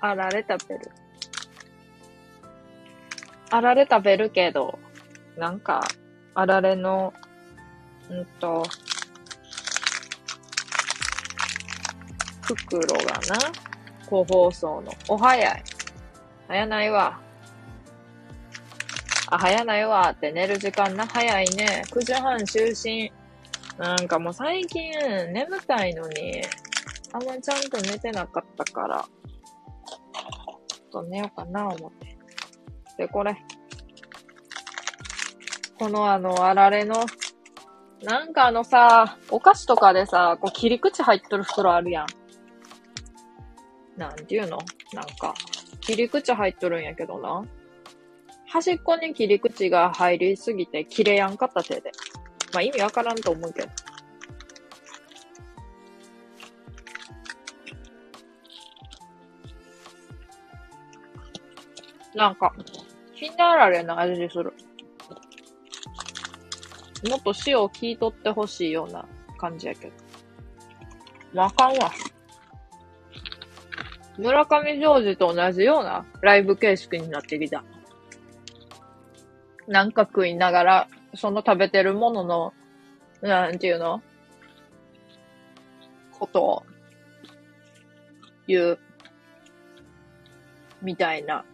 あられ食べる。あられ食べるけど、なんか、あられの、んと、袋がな、個包装の。お早い。早ないわ。あ、早ないわって寝る時間な、早いね。9時半就寝。なんかもう最近眠たいのに、あんまちゃんと寝てなかったから、っと寝ようかな思って。で、これ。このあの、あられの、なんかあのさ、お菓子とかでさ、こう切り口入っとる袋あるやん。なんていうの？なんか、切り口入っとるんやけどな。端っこに切り口が入りすぎて切れやんかった手で。まあ意味わからんと思うけど。なんか、ひなられな味する。もっと塩を聞いとってほしいような感じやけど。まあかんわ。村上ジョージと同じようなライブ形式になってきた。なんか食いながら、その食べてるものの、なんていうの？ことを言う、みたいな。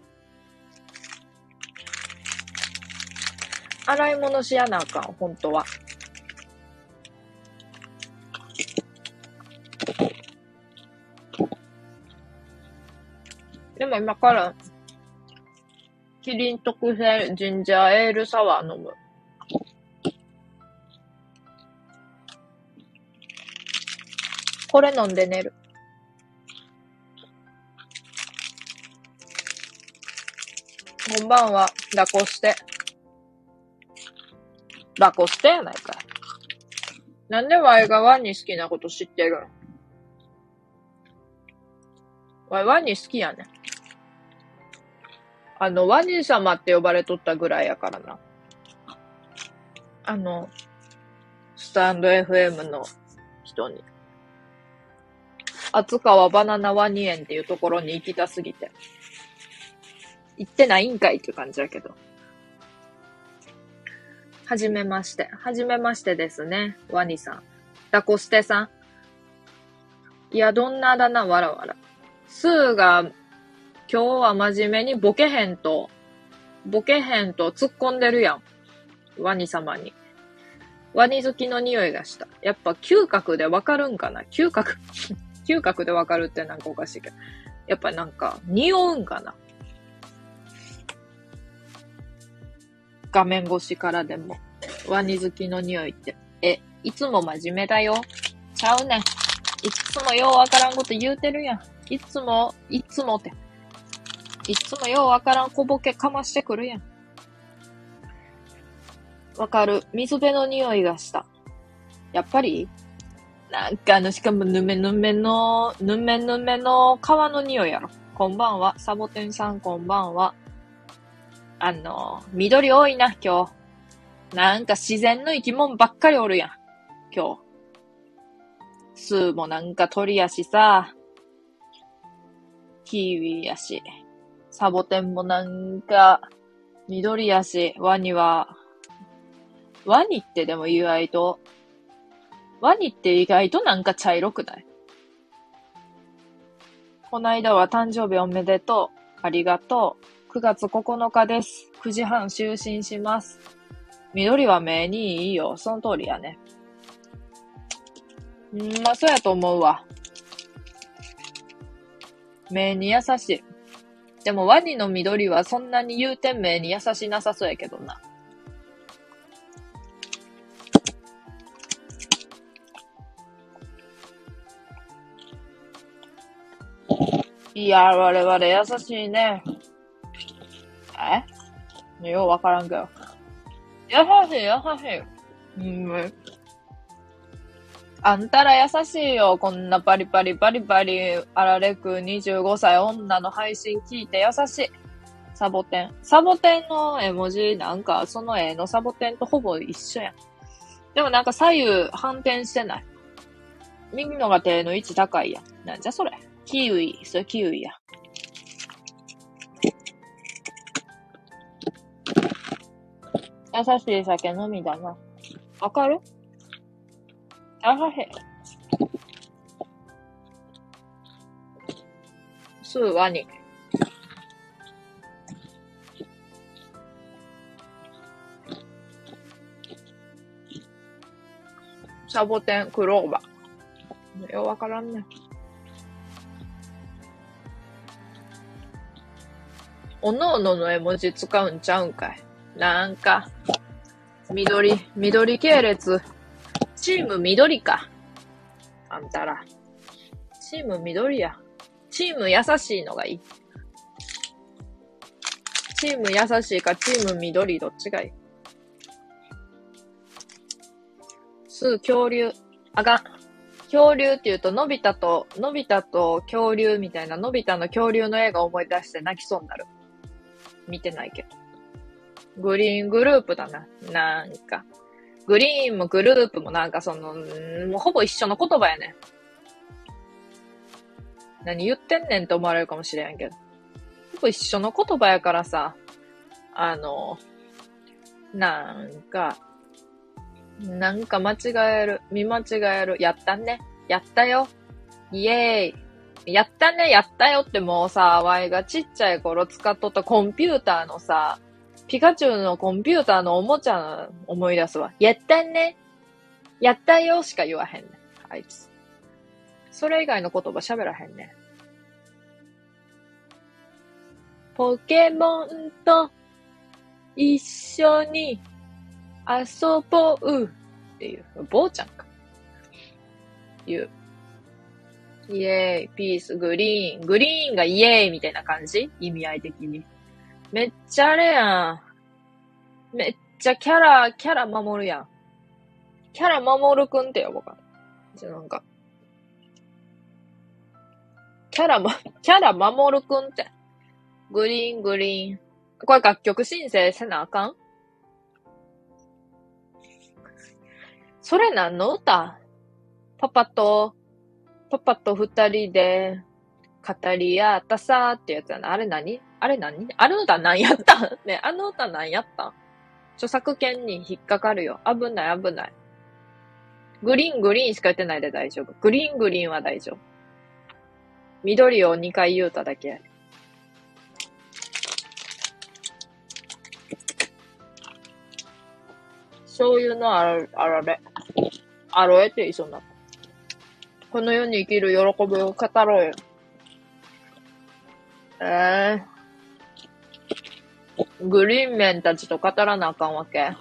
洗い物しやなあかん、本当は。でも今から、キリン特製ジンジャーエールサワー飲む。これ飲んで寝る。こんばんは、ラコステ。ラコステ？やないかい。なんでワイがワニ好きなこと知ってるんワイワニ好きやね。あの、ワニ様って呼ばれとったぐらいやからな。あの、スタンド FM の人に。厚川バナナワニ園っていうところに行きたすぎて。行ってないんかいっていう感じだけど。はじめまして。はじめましてですね。ワニさん。ダコステさん。いや、どんなだな、わらわら。スーが今日は真面目にボケへんと、ボケへんと突っ込んでるやん。ワニ様に。ワニ好きの匂いがした。やっぱ嗅覚でわかるんかな？嗅覚？嗅覚でわかるってなんかおかしいけど。やっぱなんか、匂うんかな？画面越しからでも。ワニ好きの匂いって。え、いつも真面目だよ。ちゃうねん。いつもようわからんこと言うてるやん。いつも、いつもって。いつもようわからん小ボケかましてくるやん。わかる。水辺の匂いがした。やっぱりなんかあの、しかもぬめぬめの、ぬめぬめの皮の匂いやろ。こんばんは。サボテンさんこんばんは。あの、緑多いな、今日。なんか自然の生き物ばっかりおるやん。今日。スーもなんか鳥やしさ。キーウィやし。サボテンもなんか、緑やし、ワニは、ワニってでも意外と、ワニって意外となんか茶色くない？この間は誕生日おめでとう。ありがとう。9月9日です。9時半就寝します。緑は目にいいよ。その通りやね。んーまあ、そうやと思うわ。目に優しい。でもワニの緑はそんなに言うてん名に優しなさそうやけどな。いや、我々優しいね。えようわからんけど。優しい、優しい。うん。あんたら優しいよ。こんなパリパリパリパリ、あられく25歳女の配信聞いて優しい。サボテン。サボテンの絵文字、なんか、その絵のサボテンとほぼ一緒やん。でもなんか左右反転してない。右のが手の位置高いやん。なんじゃそれ。キウイ。それキウイや。優しい酒飲みだな。わかる？あはへ。すーワニ。サボテン、クローバー。ようわからんね。おのおのの絵文字使うんちゃうんかい。なんか、緑、緑系列。チーム緑か。あんたら。チーム緑や。チーム優しいのがいい。チーム優しいか、チーム緑、どっちがいい？すー、恐竜。あがん。恐竜って言うと、のび太と、のび太と恐竜みたいな、のび太の恐竜の映画思い出して泣きそうになる。見てないけど。グリーングループだな。なんか。グリーンもグループもなんかその、もうほぼ一緒の言葉やね。何言ってんねんって思われるかもしれんけど。ほぼ一緒の言葉やからさ、あの、なんか、なんか間違える。見間違える。やったね。やったよ。イエーイ。やったね、やったよってもうさ、ワイがちっちゃい頃使っとったコンピューターのさ、ピカチュウのコンピューターのおもちゃ思い出すわ。やったね。やったよしか言わへんね。あいつ。それ以外の言葉喋らへんね。ポケモンと一緒に遊ぼうっていう。坊ちゃんか。言う。イエーイ、ピース、グリーン。グリーンがイエーイみたいな感じ？意味合い的に。めっちゃあれやん。めっちゃキャラ、キャラ守るやん。キャラ守るくんって呼ぼうか。じゃ、なんか。キャラま、キャラ守るくんって。グリーン、グリーン。これ楽曲申請せなあかん？それ何の歌？パパと、パパと二人で語り合ったさーってやつやな。あれ何？あれ何？あの歌何やった？んねあの歌何やった？ん著作権に引っかかるよ。危ない危ない。グリーングリーンしか言ってないで大丈夫。グリーングリーンは大丈夫。緑を2回言うただけ。醤油のあらあられ。アロエっていそうな。この世に生きる喜びを語ろうよ。えー、グリーンメンたちと語らなあかんわけ。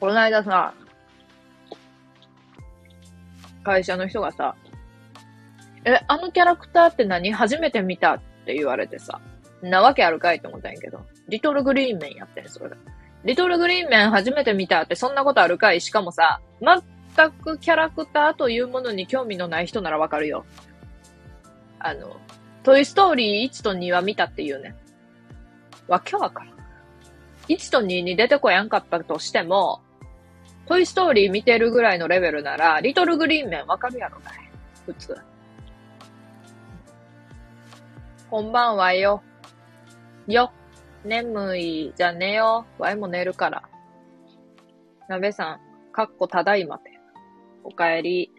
この間さ、会社の人がさ、え、あのキャラクターって何？初めて見たって言われてさ、なわけあるかいって思ったんやけど、リトルグリーンメンやってん、それ。リトルグリーンメン初めて見たってそんなことあるかい？しかもさ、全くキャラクターというものに興味のない人ならわかるよ。あの、トイストーリー1と2は見たっていうね。わけわからん。1と2に出てこやんかったとしても、トイストーリー見てるぐらいのレベルなら、リトルグリーンメンわかるやろがい。普通。こんばんはよ。よ。眠い。じゃあ寝よ。わいも寝るから。なべさん、かっこただいまて。おかえり。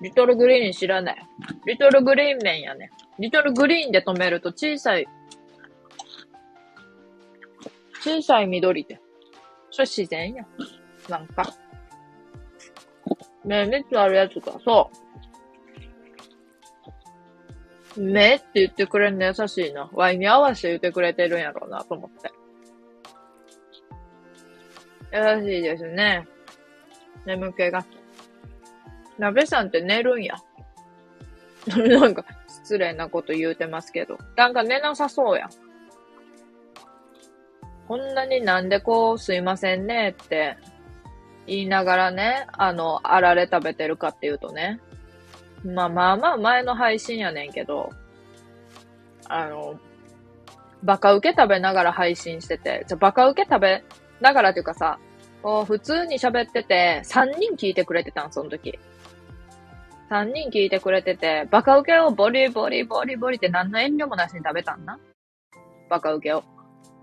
リトルグリーン知らない。リトルグリーン面やね。リトルグリーンで止めると小さい、小さい緑で。それ自然や。なんか。目3つあるやつか、そう。目って言ってくれんの優しいな。ワイに合わせて言ってくれてるんやろうなと思って。優しいですね。眠気が。鍋さんって寝るんや。なんか、失礼なこと言うてますけど。なんか寝なさそうや。こんなになんでこう、すいませんねって言いながらね、あの、あられ食べてるかっていうとね。まあまあまあ前の配信やねんけど、あの、バカウケ食べながら配信してて、じゃバカウケ食べながらっていうかさ、こう、普通に喋ってて、3人聞いてくれてたん、その時。3人聞いてくれてて、バカウケをボリボリボリボリって何の遠慮もなしに食べたんな。バカウケを。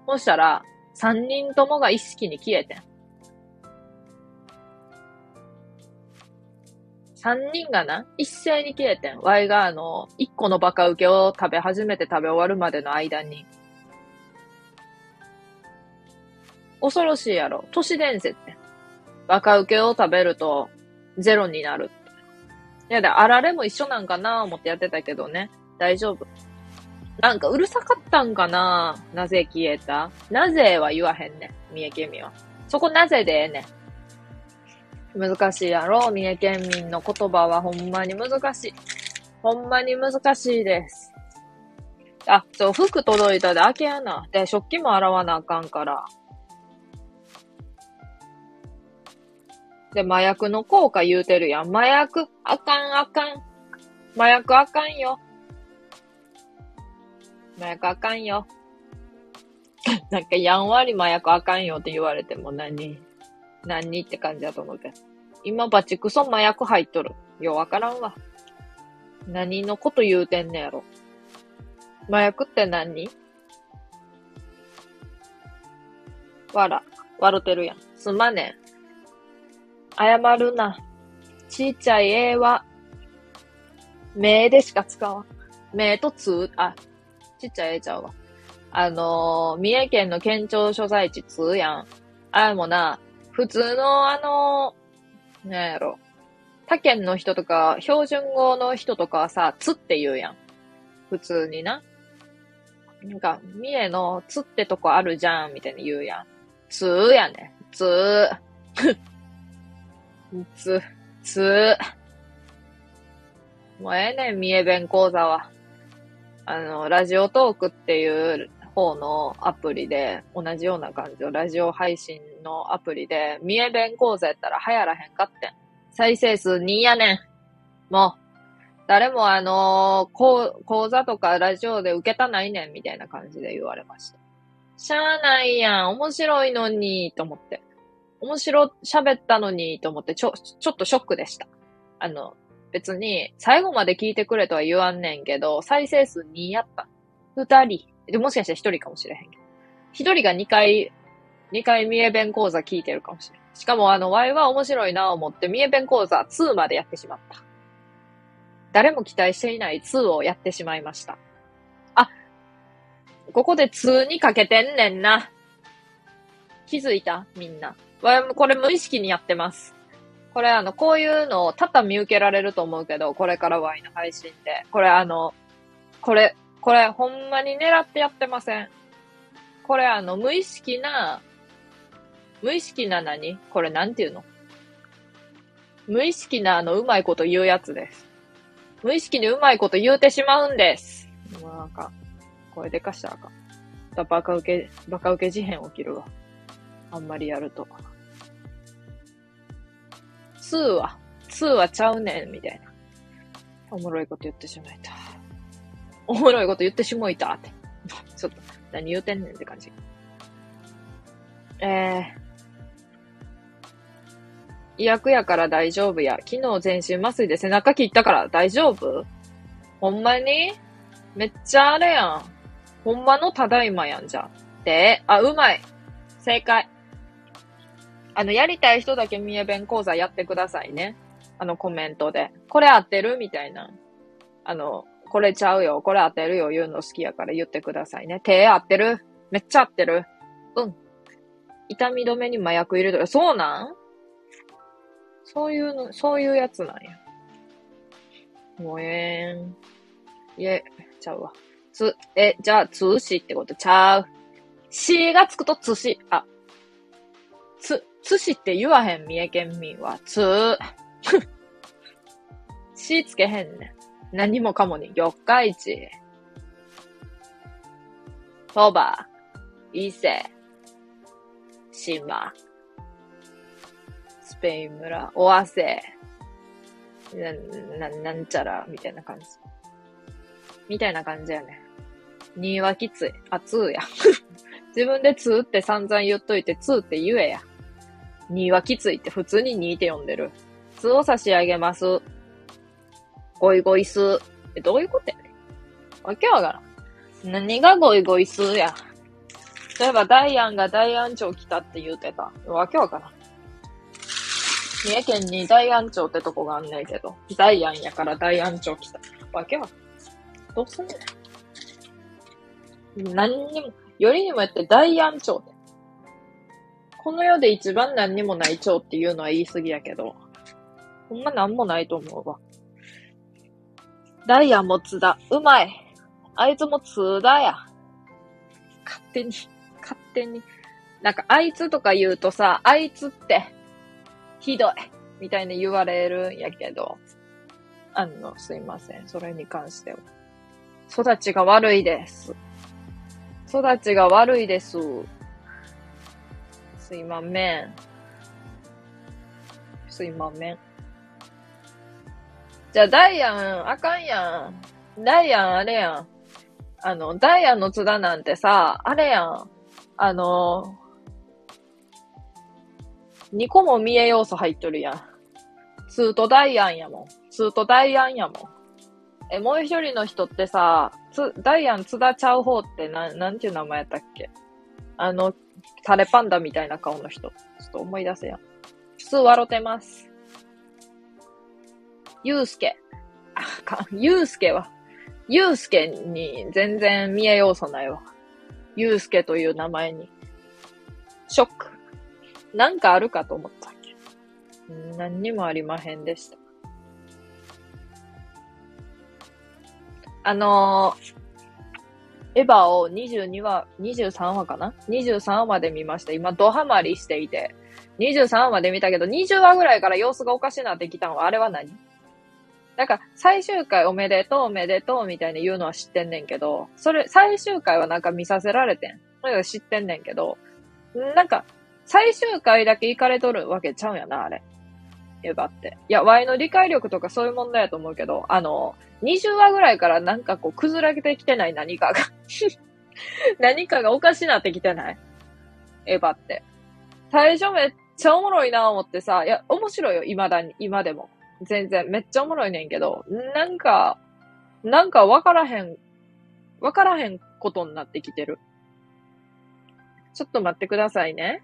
そしたら、3人ともが意識に消えてん。3人がな、一斉に消えてん。ワイがあの、1個のバカウケを食べ始めて食べ終わるまでの間に。恐ろしいやろ。都市伝説って。バカウケを食べると、ゼロになる。いやだ、あられも一緒なんかな思ってやってたけどね。大丈夫。なんかうるさかったんかななぜ消えた？なぜは言わへんね。三重県民は。そこなぜでええね。難しいやろ？三重県民の言葉はほんまに難しい。ほんまに難しいです。あ、そう、服届いたで開けやな。で、食器も洗わなあかんから。で、麻薬の効果言うてるやん。麻薬、あかんあかん。麻薬あかんよ。麻薬あかんよ。なんかやんわり麻薬あかんよって言われても何？何って感じだと思うけど。今バチクソ麻薬入っとる。ようわからんわ。何のこと言うてんねやろ。麻薬って何？わら、笑てるやん。すまねん。謝るな。ちっちゃい絵は、目でしか使わん。目とつ、あ、ちっちゃい絵ちゃうわ。あのー、三重県の県庁所在地つやん。あれもな、普通のあのー、なんやろ。他県の人とか、標準語の人とかはさ、つって言うやん。普通にな。なんか、三重のつってとこあるじゃん、みたいに言うやん。つーやね。つー。つ、つ、もうええねん、三重弁講座は。あの、ラジオトークっていう方のアプリで、同じような感じのラジオ配信のアプリで、三重弁講座やったら流行らへんかって。再生数2やねん。もう、誰もあのー、講座とかラジオで受けたないねん、みたいな感じで言われました。しゃあないやん、面白いのに、と思って。面白喋ったのにと思ってちょ、ちょっとショックでした。あの、別に最後まで聞いてくれとは言わんねんけど、再生数2やった。2人。で、もしかしたら1人かもしれへんけど。1人が2回、2回三重弁講座聞いてるかもしれん。しかもあの、Y は面白いなぁ思って三重弁講座2までやってしまった。誰も期待していない2をやってしまいました。あ、ここで2にかけてんねんな。気づいた？みんな。これ無意識にやってます。これあの、こういうのを多々見受けられると思うけど、これからワイの配信で。これあの、これ、これほんまに狙ってやってません。これあの、無意識な、無意識な何？これなんていうの？無意識なあの、うまいこと言うやつです。無意識にうまいこと言うてしまうんです。もうなんか、声でかしたらあかん。バカ受け、バカ受け事変起きるわ。あんまりやると。2は、2はちゃうねん、みたいな。おもろいこと言ってしまいた。おもろいこと言ってしもいたって。ちょっと、何言うてんねんって感じ。えー。医薬やから大丈夫や。昨日全身麻酔で背中切ったから大丈夫？ほんまに？めっちゃあれやん。ほんまのただいまやんじゃん。で、あ、うまい。正解。あの、やりたい人だけ三重弁講座やってくださいね。あの、コメントで。これ合ってるみたいな。あの、これちゃうよ。これ合ってるよ。言うの好きやから言ってくださいね。手合ってるめっちゃ合ってる。うん。痛み止めに麻薬入れとる。そうなん？そういうの、そういうやつなんや。もえーん。いえ、ちゃうわ。つ、え、じゃあ、つしってことちゃう。しがつくとつし。あ、つ、寿司って言わへん、三重県民は。つー。しつけへんねん。何もかもに、四日市。そば、伊勢、島、スペイン村、尾鷲、な、な、なんちゃら、みたいな感じ。みたいな感じやね。にはきつい。あ、つーや。自分でつーって散々言っといて、つーって言えや。2はきついって普通に2って呼んでる。2を差し上げます。ゴイゴイス。え、どういうことやねわけわからん。何がゴイゴイスや。例えば、ダイアンが大安町来たって言うてた。わけわからん。三重県に大安町ってとこがあんねんけど、ダイアンやから大安町来た。わけわどうすんねん。何にも、よりにもやって大安町って。この世で一番何にもない町っていうのは言い過ぎやけど、ほんま何もないと思うわ。ダイアンも津田。うまい。あいつも津田や。勝手に、勝手に。なんか、あいつとか言うとさ、あいつって、ひどい。みたいに言われるんやけど、あの、すいません。それに関しては。育ちが悪いです。育ちが悪いです。すいまめん。すいまめん。じゃあ、ダイアン、あかんやん。ダイアン、あれやん。あの、ダイアンの津田なんてさ、あれやん。あの、2個も見え要素入っとるやん。ツートダイアンやもん。ツートダイアンやもん。え、もう一人の人ってさ、つ、ダイアン津田ちゃう方ってな、なんていう名前やったっけ？あの、タレパンダみたいな顔の人。ちょっと思い出せや。普通笑ってます。ゆうすけ。あ、か、ゆうすけは、ゆうすけに全然見え要素ないわ。ゆうすけという名前に。ショック。なんかあるかと思ったっけ。何にもありまへんでした。あのー、エヴァを22話、23話かな ?23 話まで見ました。今、ドハマりしていて。23話まで見たけど、20話ぐらいから様子がおかしなってきたのは、あれは何？なんか、最終回おめでとうおめでとうみたいに言うのは知ってんねんけど、それ、最終回はなんか見させられてん。それは知ってんねんけど、なんか、最終回だけ行かれとるわけちゃうんやな、あれ。エヴァって。いや、Y の理解力とかそういう問題やと思うけど、あの、20話ぐらいからなんかこう、崩れてきてない何かが 何かがおかしなってきてない？エヴァって。最初めっちゃおもろいな思ってさ、いや、面白いよ、未だに、今でも。全然、めっちゃおもろいねんけど、なんか、なんかわからへん、わからへんことになってきてる。ちょっと待ってくださいね。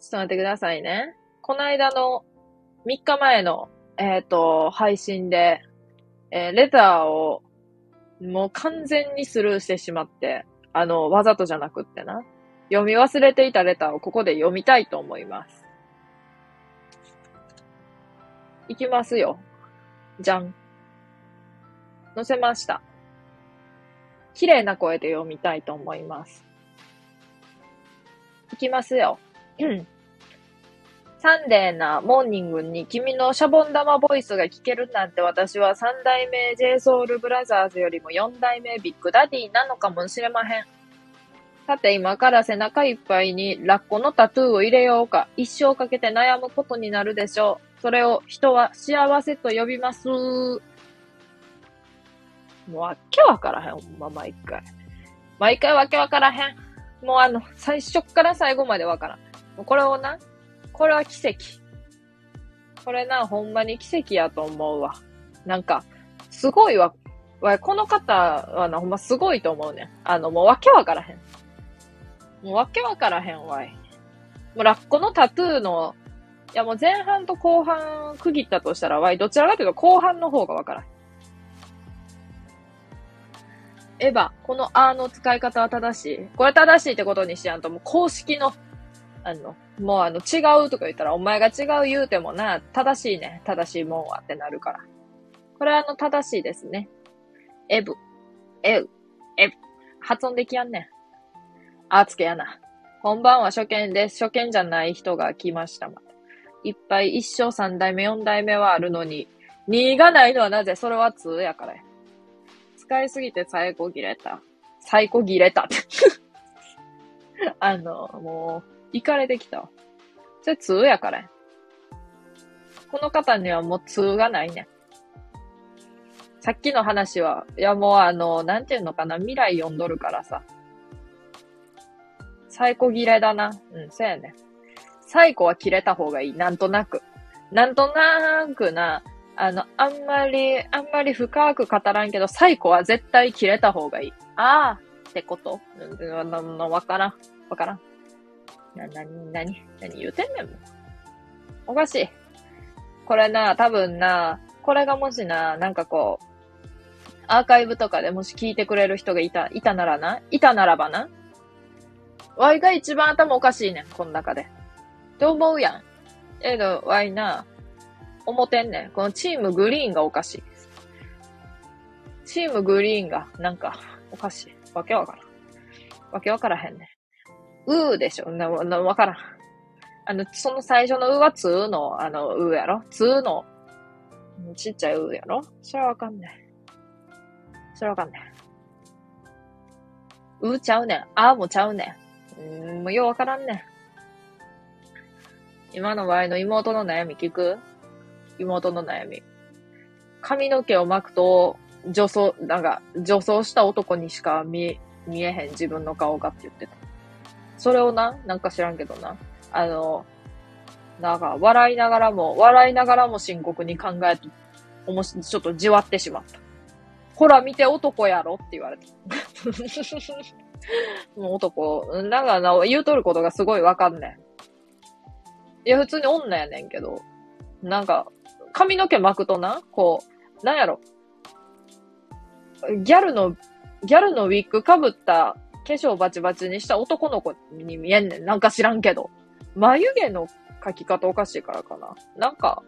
ちょっと待ってくださいね。この間の3日前の、えっ、ー、と、配信で、えー、レターをもう完全にスルーしてしまって、あの、わざとじゃなくってな。読み忘れていたレターをここで読みたいと思います。いきますよ。じゃん。載せました。綺麗な声で読みたいと思います。いきますよ。サンデーなモーニングに君のシャボン玉ボイスが聞けるなんて私は三代目 JSOULBROTHERS よりも四代目ビッグダディなのかもしれまへん。さて今から背中いっぱいにラッコのタトゥーを入れようか一生かけて悩むことになるでしょう。それを人は幸せと呼びます。もうわけわからへん、ほんま、毎回。毎回わけわからへん。もうあの、最初から最後までわからん。これをな、これは奇跡。これな、ほんまに奇跡やと思うわ。なんか、すごいわ。わこの方はな、ほんますごいと思うねあの、もうわけわからへん。もうわけわからへんわい。もうラッコのタトゥーのいやもう前半と後半区切ったとしたら、わい、どちらかというと後半の方がわからへん。エヴァ、このあの使い方は正しい。これ正しいってことにしやんと、もう公式の、あの、もうあの、違うとか言ったら、お前が違う言うてもな、正しいね。正しいもんはってなるから。これはあの、正しいですね。エブ、エウ、エブ。発音できやんねん。あつけやな。本番は初見です。初見じゃない人が来ました。いっぱい一生三代目、四代目はあるのに、二がないのはなぜ？それは通やからや。使いすぎて最高切れた。最高切れた。あの、もう、行かれてきたそれ通やから。この方にはもう通がないね。さっきの話は、いやもうあの、なんていうのかな、未来読んどるからさ。最高切れだな。うん、そうやね。最後は切れた方がいい。なんとなく。なんとなくな、あの、あんまり、あんまり深く語らんけど、最後は絶対切れた方がいい。ああ、ってこと？な、な、な、わからん。わからん。な、なに、なに、なに言うてんねん。おかしい。これな、多分な、これがもしな、なんかこう、アーカイブとかでもし聞いてくれる人がいた、いたならな、いたならばな。ワイが一番頭おかしいねん、この中で。って思うやん。えど、ワイな、思てんねん。このチームグリーンがおかしい。チームグリーンが、なんか、おかしい。わけわからん。わけわからへんねん。うーでしょな、な、わからん。あの、その最初のうはつーの、あの、うやろ？つーの、ちっちゃいうやろ？それはわかんねん。それはわかんねん。うちゃうねん。あーもちゃうねん。うーん、もうようわからんねん。今の場合の妹の悩み聞く？妹の悩み。髪の毛を巻くと、女装、なんか、女装した男にしか見、見えへん自分の顔がって言ってた。それをな、なんか知らんけどな。あの、なんか、笑いながらも、笑いながらも深刻に考えて、おもし、ちょっとじわってしまった。ほら、見て男やろって言われた。もう男、なんかな、言うとることがすごいわかんねん。いや、普通に女やねんけど、なんか、髪の毛巻くとな、こう、なんやろ。ギャルの、ギャルのウィッグ被った化粧バチバチにした男の子に見えんねん。なんか知らんけど。眉毛の描き方おかしいからかな。なんか、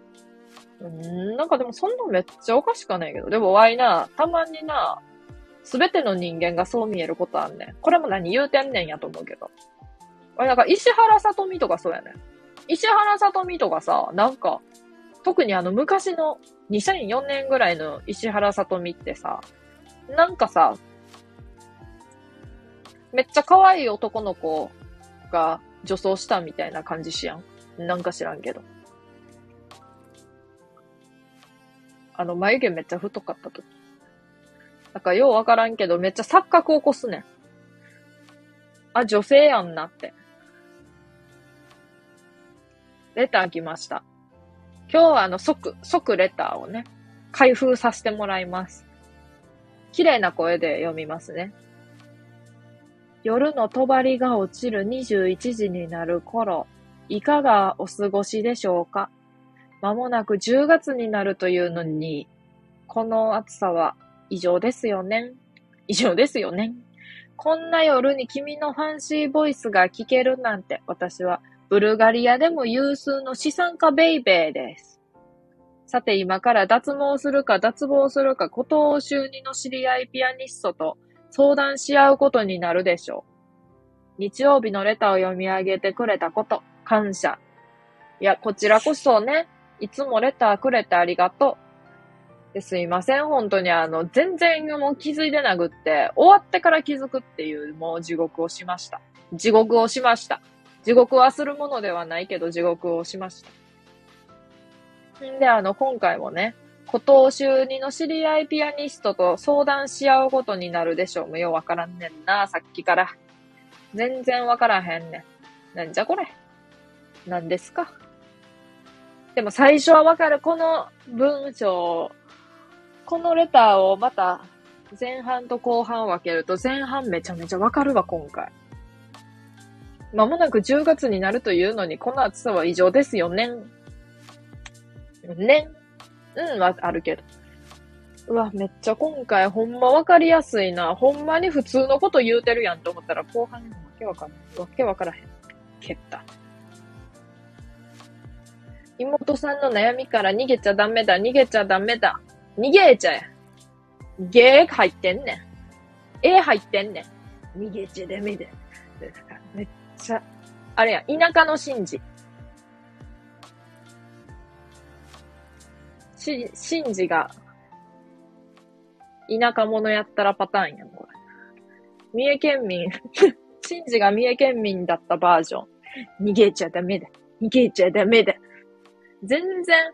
うん、なんかでもそんなめっちゃおかしかないけど。でもワイな、たまにな、すべての人間がそう見えることあんねん。これも何言うてんねんやと思うけど。ワイなんか石原さとみとかそうやねん。石原さとみとかさ、なんか、特にあの昔の2004年ぐらいの石原さとみってさ、なんかさ、めっちゃ可愛い男の子が女装したみたいな感じしやん。なんか知らんけど。あの、眉毛めっちゃ太かった時。なんかようわからんけど、めっちゃ錯覚起こすねん。あ、女性やんなって。レター来ました。今日はあの、即、即レターをね、開封させてもらいます。綺麗な声で読みますね。夜の帳が落ちる21時になる頃、いかがお過ごしでしょうか？まもなく10月になるというのに、この暑さは異常ですよね。異常ですよね。こんな夜に君のファンシーボイスが聞けるなんて、私はブルガリアでも有数の資産家ベイベーです。さて今から脱毛するか脱帽するか、古藤修二の知り合いピアニストと相談し合うことになるでしょう。日曜日のレターを読み上げてくれたこと、感謝。いや、こちらこそね、いつもレターくれてありがとう。ですいません、本当にあの、全然もう気づいてなくって、終わってから気づくっていうもう地獄をしました。地獄をしました。地獄はするものではないけど地獄をしました。んで、あの、今回もね、古藤修二の知り合いピアニストと相談し合うことになるでしょう。もうようわからんねんな、さっきから。全然わからへんねん。なんじゃこれ？何ですか？でも最初はわかる。この文章、このレターをまた前半と後半分けると前半めちゃめちゃわかるわ、今回。まもなく10月になるというのに、この暑さは異常ですよね。ね。うん、はあるけど。うわ、めっちゃ今回ほんまわかりやすいな。ほんまに普通のこと言うてるやんと思ったら後半わけわかんない。わけわからへん。蹴った。妹さんの悩みから逃げちゃダメだ、逃げちゃダメだ。逃げちゃえ。ゲー入ってんねん。え入ってんねん。逃げちゃダメだ。めっちゃ、あれや、田舎の神事。し、神事が、田舎者やったらパターンやん、これ。三重県民 神事が三重県民だったバージョン。逃げちゃダメだ。逃げちゃダメだ。全然、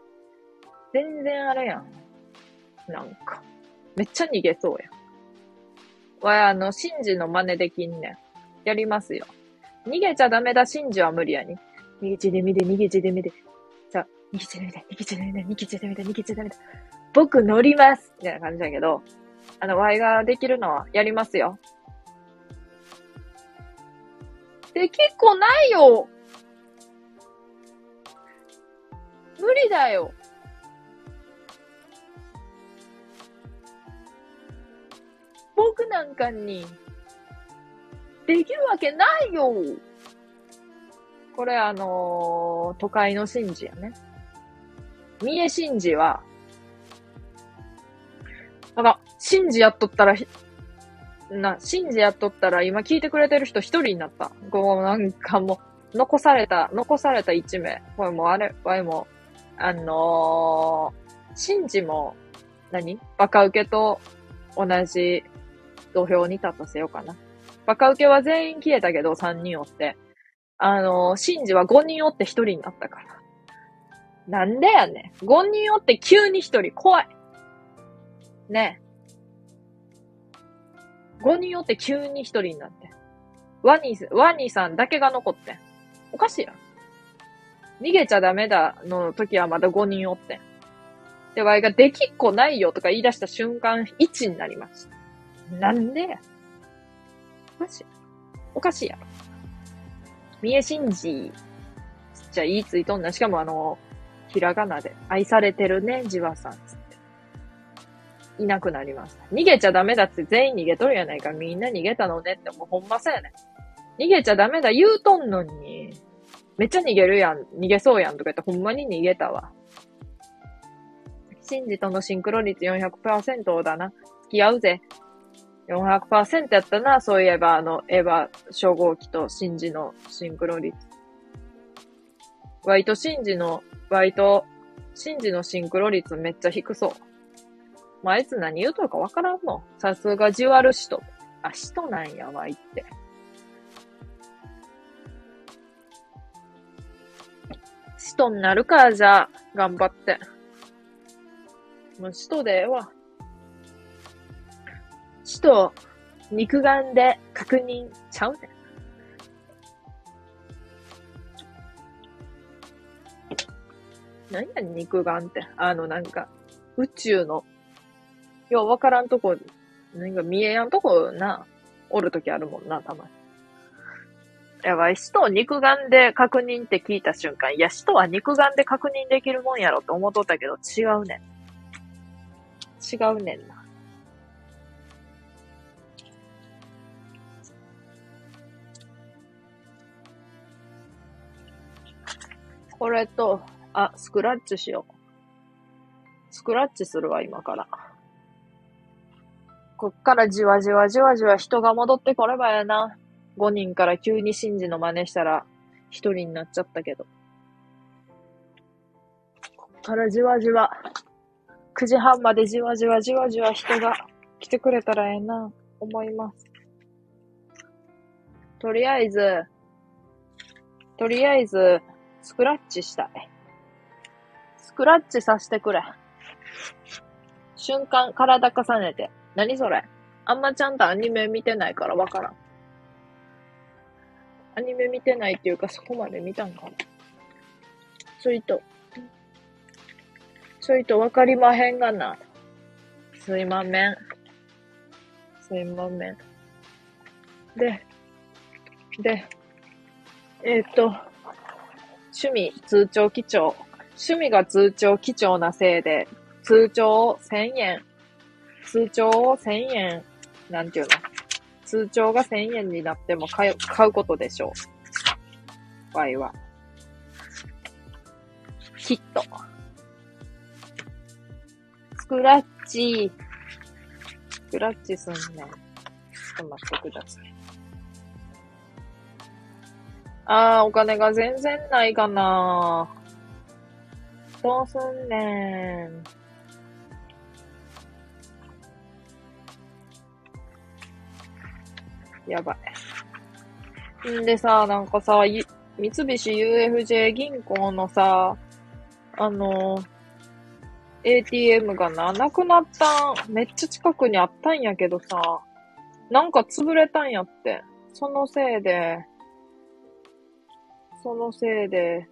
全然あれやん。なんか。めっちゃ逃げそうやん。わ、あの、神事の真似できんねん。やりますよ。逃げちゃダメだ、神事は無理やに。逃げちでみで、逃げちでみで。逃げちでみで、逃げちでみで、逃げちでみで、逃げちでみで。僕乗りますみたいな感じだけど、あの、ワイができるのはやりますよ。できっこないよ無理だよ僕なんかに、できるわけないよこれあのー、都会の神事やね。三重神事は、なんか、神事やっとったら、な、神事やっとったら、今聞いてくれてる人一人になった。こう、なんかもう、残された、残された一名。これもあれ、わいも、あのー、神事も何、バカ受けと同じ土俵に立たせようかな。バカ受けは全員消えたけど、3人おって。あのー、シンジは5人おって1人になったから。なんでやねん。5人おって急に1人。怖い。ねえ。5人おって急に1人になって。ワニ、ワニさんだけが残ってん。おかしいやん。逃げちゃダメだの時はまだ5人おってん。で、ワイができっこないよとか言い出した瞬間1になりました。なんでやおかしい。おかしいやろ。三重真治、ちっちゃいいついとんな。しかもあの、ひらがなで、愛されてるね、じわさん、つって。いなくなりました。逃げちゃダメだって全員逃げとるやないか。みんな逃げたのねって、もうほんまそうやね逃げちゃダメだ言うとんのに、めっちゃ逃げるやん、逃げそうやんとか言ってほんまに逃げたわ。シンジとのシンクロ率400%だな。付き合うぜ。400%やったな、そういえば、あの、エヴァ初号機とシンジのシンクロ率。ワイトシンジの、ワイト、シンジのシンクロ率めっちゃ低そう。まあ、あいつ何言うとるかわからんもん。さすがじわる人。あ、人なんや、ワイって。人になるか、じゃあ、頑張って。もう人でええわ。死と肉眼で確認ちゃうね。何や肉眼って。あの、なんか、宇宙の、ようわからんとこ、なんか見えやんとこな、おるときあるもんな、たまに。やばい、死と肉眼で確認って聞いた瞬間、いや、死とは肉眼で確認できるもんやろって思っとったけど、違うねん。違うねんな。これと、あ、スクラッチしよう。スクラッチするわ、今から。こっからじわじわじわじわ人が戻ってこればやな。5人から急にシンジの真似したら1人になっちゃったけど。こっからじわじわ。9時半までじわじわじわじわ人が来てくれたらええな、思います。とりあえず、とりあえず、スクラッチしたい。スクラッチさせてくれ。瞬間、体重ねて。何それ？あんまちゃんとアニメ見てないからわからん。アニメ見てないっていうかそこまで見たんかな。そいと、そいとわかりまへんがな。すいまめん。すいまめん。で、で、えっ、と、趣味通帳基調。趣味が通帳基調なせいで、通帳1000円。通帳を1000円、なんていうの？通帳が1000円になっても買う買うことでしょう。場合は。きっと。スクラッチ。スクラッチすんねん。ちょっと待ってください。ああ、お金が全然ないかなー。どうすんねん。やばい。んでさ、なんかさ、三菱 UFJ 銀行のさ、あの、ATM がな、なくなったん。めっちゃ近くにあったんやけどさ、なんか潰れたんやって。そのせいで、そのせいで、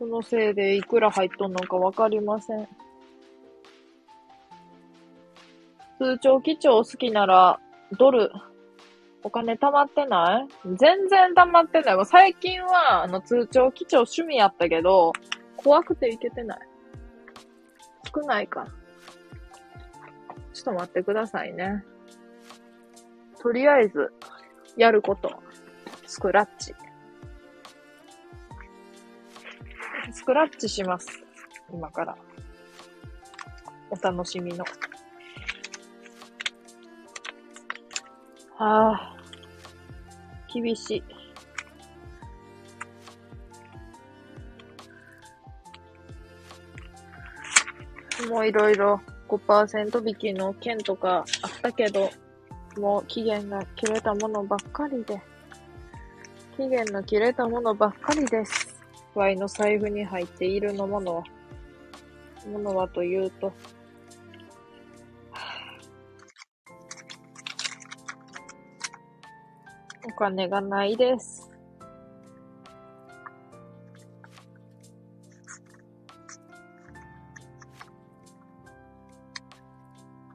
そのせいでいくら入っとんのかわかりません。通帳基調好きなら、ドル、お金貯まってない？全然貯まってない。最近は、あの、通帳基調趣味やったけど、怖くていけてない。少ないか。ちょっと待ってくださいね。とりあえず、やること。スクラッチ。スクラッチします。今から。お楽しみの。はあ、厳しい。もういろいろ5%引きの券とかあったけど、もう期限が切れたものばっかりで、期限の切れたものばっかりです。Y の財布に入っているのものは、ものはというと、お金がないです。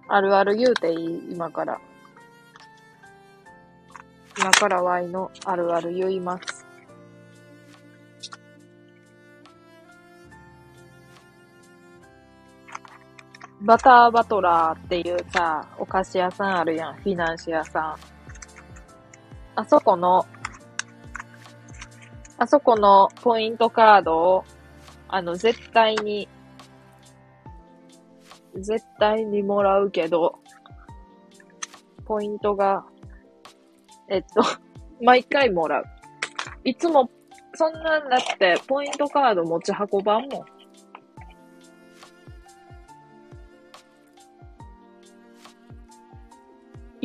あるある言うていい今から。今から Y のあるある言います。バターバトラーっていうさ、お菓子屋さんあるやん。フィナンシェ屋さん。あそこの、あそこのポイントカードを、あの、絶対に、絶対にもらうけど、ポイントが、えっと、毎回もらう。いつも、そんなんだって、ポイントカード持ち運ばんもん。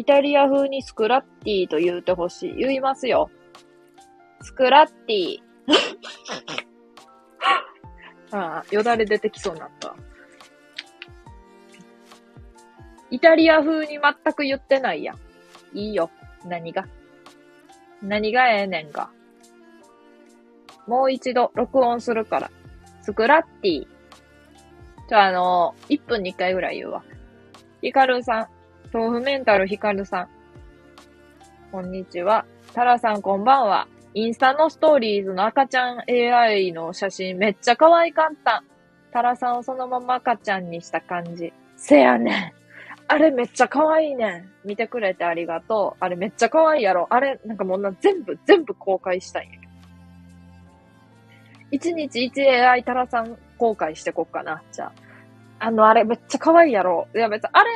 イタリア風にスクラッティと言うてほしい。言いますよ。スクラッティ。ああ、よだれ出てきそうになった。イタリア風に全く言ってないやん。いいよ。何が？何がええねんか。もう一度録音するから。スクラッティ。じゃあ、あのー、1分に1回ぐらい言うわ。ヒカルさん、豆腐メンタルヒカルさん。こんにちは。タラさんこんばんは。インスタのストーリーズの赤ちゃん AI の写真めっちゃ可愛かった。タラさんをそのまま赤ちゃんにした感じ。せやねん。あれめっちゃ可愛いねん。見てくれてありがとう。あれめっちゃ可愛いやろ。あれ、なんかもうな、全部、全部公開したいんやけど。一日一 AI タラさん公開してこっかな。じゃあ。あの、あれめっちゃ可愛いやろ。いや別に、あれ、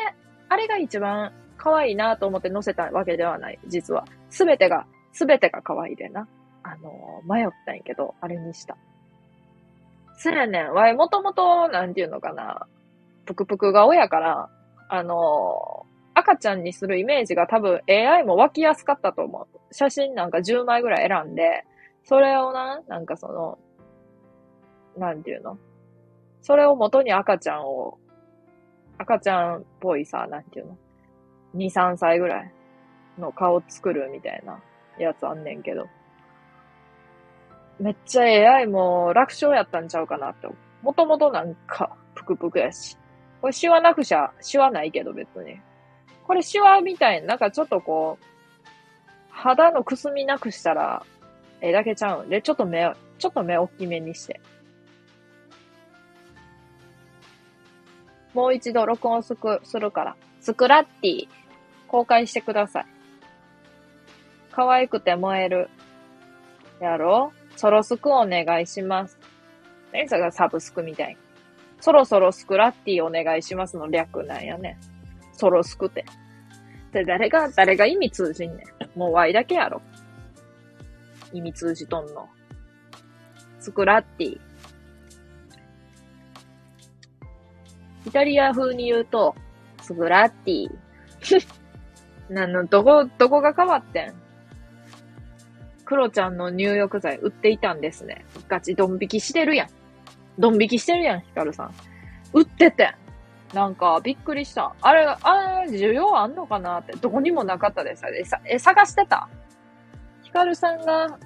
あれが一番可愛いなと思って載せたわけではない、実は。すべてが、すべてが可愛いでな。あのー、迷ったんやけど、あれにした。そやねん。わい、もともと、なんていうのかな。ぷくぷくが親から、あのー、赤ちゃんにするイメージが多分 AI も湧きやすかったと思う。写真なんか10枚ぐらい選んで、それをな、なんかその、なんていうの？それを元に赤ちゃんを赤ちゃんっぽいさ、なんていうの ?2、3歳ぐらいの顔作るみたいなやつあんねんけど。めっちゃ AI も楽勝やったんちゃうかなって。もともとなんか、ぷくぷくやし。これシワなくしゃ、シワないけど別に。これシワみたいな、なんかちょっとこう、肌のくすみなくしたら、えだけちゃうんで、ちょっと目、ちょっと目大きめにして。もう一度録音すく、するから。スクラッティ、公開してください。可愛くて燃える。やろ？うソロスクお願いします。何それがサブスクみたいそろそろスクラッティお願いしますの略なんやね。ソロスクって。で、誰が、誰が意味通じんねん。もうワイだけやろ。意味通じとんの。スクラッティ。イタリア風に言うと、スグラッティ。なの、どこ、どこが変わってん？クロちゃんの入浴剤売っていたんですね。ガチドン引きしてるやん。ドン引きしてるやん、ヒカルさん。売っててん。なんか、びっくりした。あれ、あれ、需要あんのかなって、どこにもなかったです。え、さえ探してた？ヒカルさんが、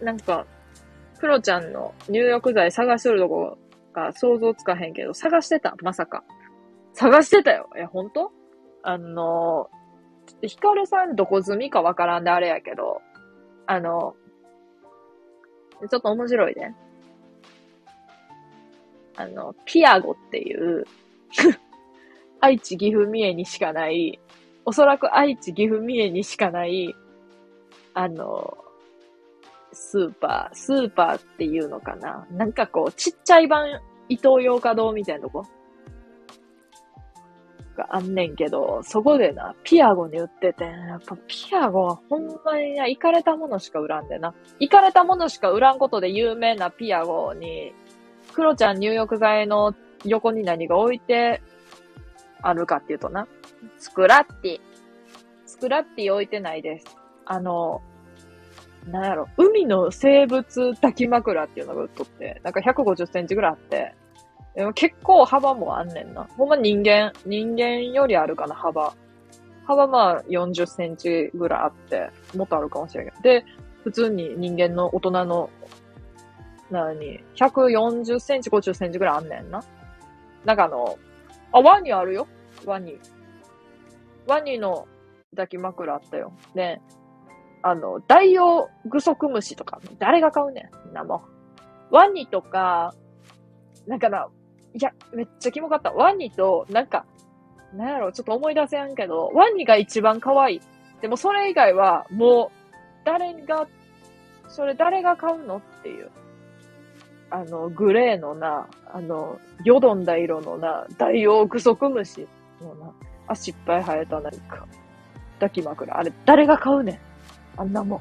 なんか、クロちゃんの入浴剤探しとるとこが想像つかへんけど、探してたまさか。探してたよ。え、本当？あの、ヒカルさんどこ済みかわからんであれやけど、あの、ちょっと面白いね。あの、ピアゴっていう 愛知、岐阜、三重にしかない、おそらく愛知、岐阜、三重にしかない、あの、スーパー、スーパーっていうのかな？なんかこう、ちっちゃい版、伊東洋華堂みたいなとこ？があんねんけど、そこでな、ピアゴに売ってて、やっぱピアゴはほんまにな、行かれたものしか売らんでな。行かれたものしか売らんことで有名なピアゴに、クロちゃん入浴剤の横に何が置いてあるかっていうとな、スクラッティ。スクラッティ置いてないです。あの、なんやろ、海の生物抱き枕っていうのが売っとって、なんか150センチぐらいあって、でも結構幅もあんねんな。ほんま人間、人間よりあるかな、幅。幅まあ40センチぐらいあって、もっとあるかもしれんけど。で、普通に人間の大人の、なに、140センチ、50センチぐらいあんねんな。なんかあの、あ、ワニあるよ。ワニ。ワニの抱き枕あったよ。で、あの、ダイオウグソクムシとか、誰が買うねん、みんなも。ワニとか、なんかな、いや、めっちゃキモかった。ワニと、なんか、なんやろ、ちょっと思い出せやんけど、ワニが一番可愛い。でもそれ以外は、もう、誰が、それ誰が買うのっていう。あの、グレーのな、あの、よどんだ色のな、ダイオウグソクムシのな、足いっぱい生えた何か、抱き枕。あれ、誰が買うねん。あんなもん。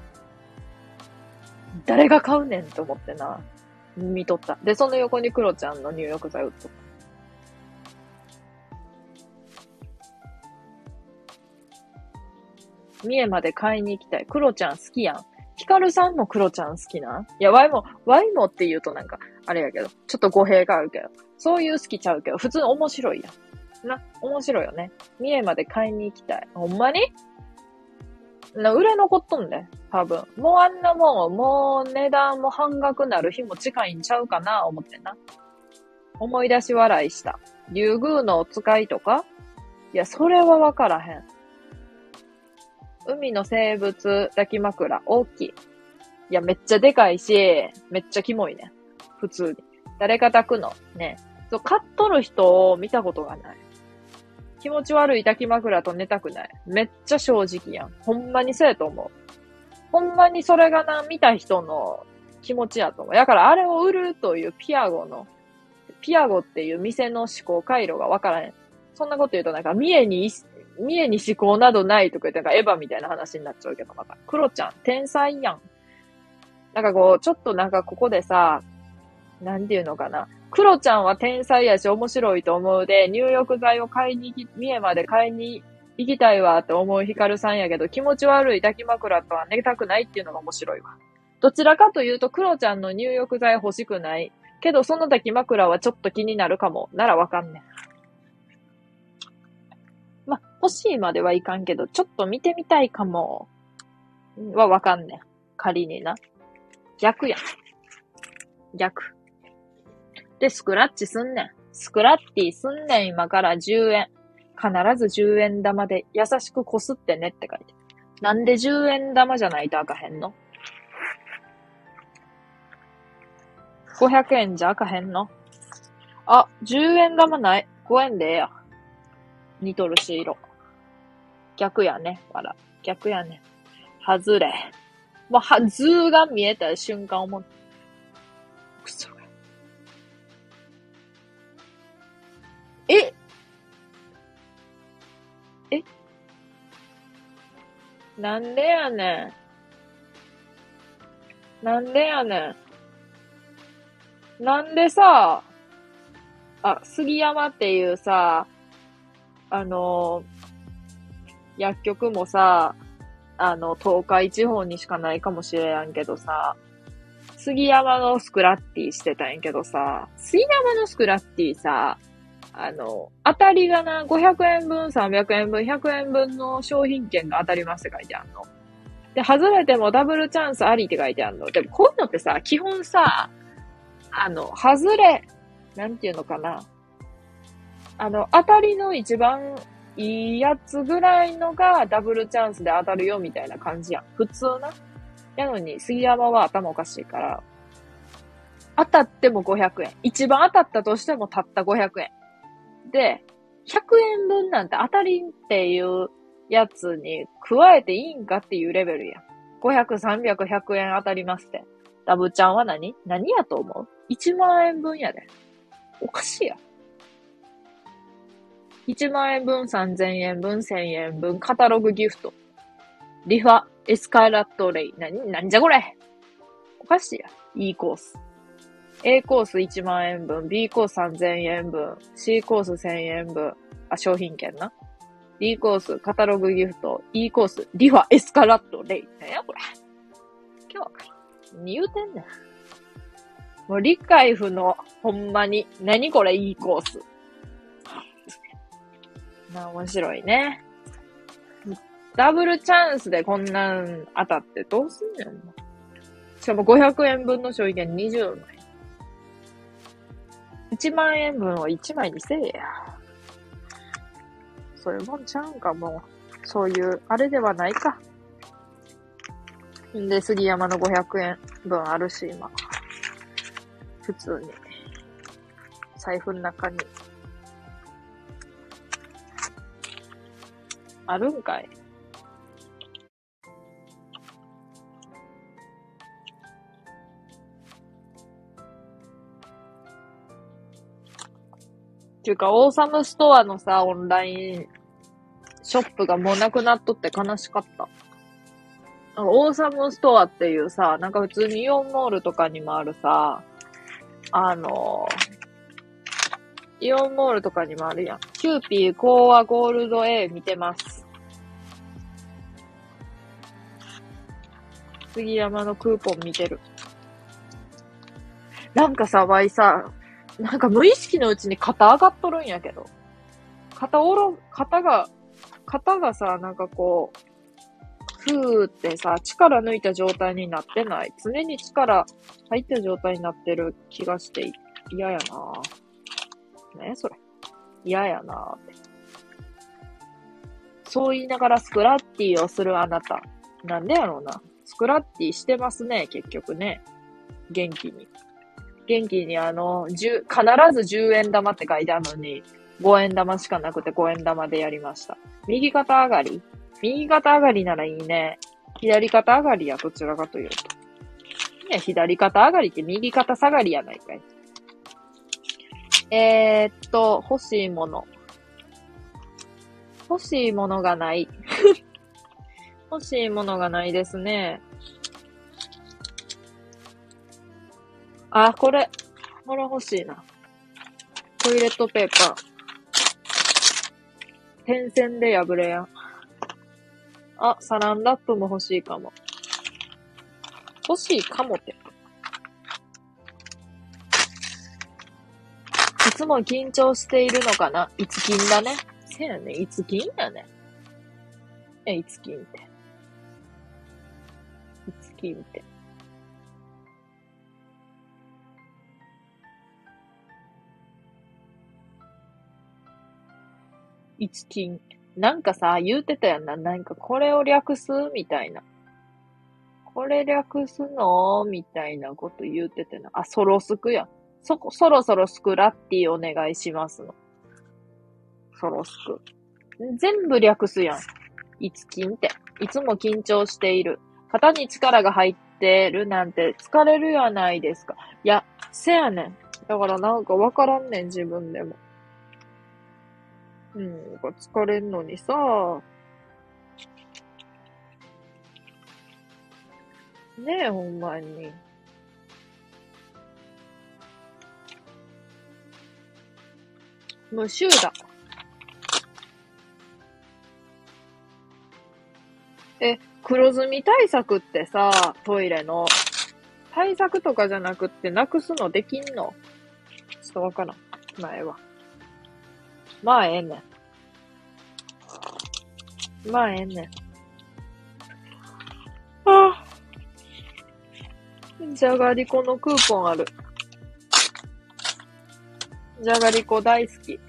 誰が買うねんと思ってな、見とった。で、その横にクロちゃんの入浴剤売っとった。三重まで買いに行きたい。クロちゃん好きやん。ヒカルさんもクロちゃん好きなん？いや、ワイも、ワイもって言うとなんか、あれやけど、ちょっと語弊があるけど、そういう好きちゃうけど、普通面白いやん。な、面白いよね。三重まで買いに行きたい。ほんまに、な売れ残っとんで、多分。もうあんなもん、もう値段も半額なる日も近いんちゃうかな、思ってな。思い出し笑いした。竜宮のお使いとか？いや、それはわからへん。海の生物抱き枕、大きい。いや、めっちゃでかいし、めっちゃキモいね。普通に。誰が抱くのね。そう、買っとる人を見たことがない。気持ち悪い抱き枕と寝たくない。めっちゃ正直やん。ほんまにそうやと思う。ほんまにそれがな、見た人の気持ちやと思う。だからあれを売るというピアゴの、ピアゴっていう店の思考回路がわからへん。そんなこと言うとなんか、三重に、三重に思考などないとか言って、なんかエヴァみたいな話になっちゃうけど、また。クロちゃん、天才やん。なんかこう、ちょっとなんかここでさ、なんていうのかな。クロちゃんは天才やし面白いと思うで、入浴剤を買いに行き、三重まで買いに行きたいわって思うヒカルさんやけど、気持ち悪い抱き枕とは寝たくないっていうのが面白いわ。どちらかというと、クロちゃんの入浴剤欲しくない。けど、その抱き枕はちょっと気になるかも。ならわかんねん。ま、欲しいまではいかんけど、ちょっと見てみたいかも。はわかんねん。仮にな。逆やん。逆。で、スクラッチすんねん。スクラッティすんねん、今から10円。必ず10円玉で優しくこすってねって書いて。なんで10円玉じゃないとあかへんの ?500 円じゃあかへんの？あ、10円玉ない。5円でええや。似とるし色。逆やね。わら。逆やね。外れ。もう、は、図が見えた瞬間思う。くそ。え？え？なんでやねん。なんでやねん。なんでさ、あ、杉山っていうさ、あの、薬局もさ、あの、東海地方にしかないかもしれんけどさ、杉山のスクラッティしてたんやけどさ、杉山のスクラッティさ、あの、当たりがな、500円分、300円分、100円分の商品券が当たりますって書いてあるの。で、外れてもダブルチャンスありって書いてあるの。でもこういうのってさ、基本さ、あの、外れ、なんていうのかな。あの、当たりの一番いいやつぐらいのがダブルチャンスで当たるよみたいな感じやん。普通な。やのに、杉山は頭おかしいから、当たっても500円。一番当たったとしてもたった500円。で、100円分なんて当たりっていうやつに加えていいんかっていうレベルや。500、300、100円当たりますって。ダブちゃんは何？何やと思う ?1 万円分やで。おかしいや。1万円分、3000円分、1000円分、カタログギフト。リファ、エスカラットレイ。なに、なんじゃこれ？おかしいや。E コース。A コース1万円分、B コース3000円分、C コース1000円分、あ、商品券な。D コース、カタログギフト、E コース、リファ、エスカラット、レイ。なやこれ。今日は何言うてんねん。もう理解不能。ほんまに。何これ、E コース。な、面白いね。ダブルチャンスでこんなん当たってどうすんねん。しかも500円分の商品券20枚。1万円分を1枚にせえや。そういうもんちゃうんか、もう。そういう、あれではないか。んで、杉山の500円分あるし、今。普通に。財布の中に。あるんかいっていうか、オーサムストアのさ、オンラインショップがもうなくなっとって悲しかった。オーサムストアっていうさ、なんか普通にイオンモールとかにもあるさ、あの、イオンモールとかにもあるやん。キューピーコーワゴールド A 見てます。杉山のクーポン見てる。なんかさ、わいさ、なんか無意識のうちに肩上がっとるんやけど。肩おろ、肩が、肩がさ、なんかこう、ふーってさ、力抜いた状態になってない。常に力入った状態になってる気がして嫌やなねそれ。嫌やなって。そう言いながらスクラッティをするあなた。なんでやろうな。スクラッティしてますね、結局ね。元気に。元気にあの、十、必ず10円玉って書いてあるのに、5円玉しかなくて5円玉でやりました。右肩上がり？右肩上がりならいいね。左肩上がりや、どちらかというと。ね、左肩上がりって右肩下がりやないかい。えー、っと、欲しいもの。欲しいものがない。欲しいものがないですね。あ、これ。これ欲しいな。トイレットペーパー。点線で破れやん。あ、サランラップも欲しいかも。欲しいかもって。いつも緊張しているのかな？いつ金だね。せやね。いつ金やね。え、いつ金って。いつ金って。一金。なんかさ、言うてたやんな。なんかこれを略す？みたいな。これ略すの？みたいなこと言うててな。あ、ソロスクや。そこ、そろそろスクラッティお願いしますの。ソロスク。全部略すやん。いつ金って。いつも緊張している。肩に力が入ってるなんて疲れるやないですか。いや、せやねん。だからなんかわからんねん、自分でも。うん、疲れんのにさ、ねえ、ほんまに。無臭だ。え、黒ずみ対策ってさ、トイレの、対策とかじゃなくってなくすのできんの？ちょっとわからん。前は。まあええねん。まあええねん。ああ。じゃがりこのクーポンある。じゃがりこ大好き。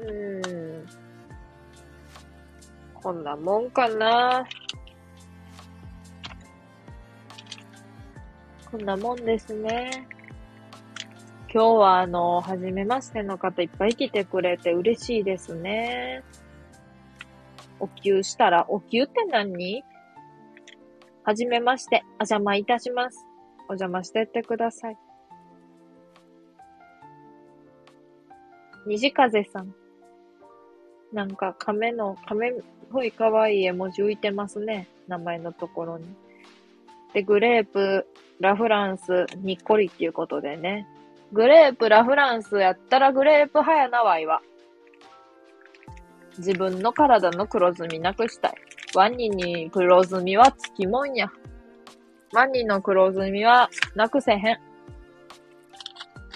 うん。こんなもんかな。こんなもんですね。今日はあの、はじめましての方いっぱい来てくれて嬉しいですね。お給したら、お給って何？はじめまして、お邪魔いたします。お邪魔してってください。虹風さん。なんか亀の、亀っぽい可愛い絵文字浮いてますね。名前のところに。で、グレープ、ラフランス、にっこりっていうことでね。グレープ、ラフランスやったらグレープ派やな、わいは。自分の体の黒ずみなくしたい。ワニに黒ずみはつきもんや。ワニの黒ずみはなくせへん。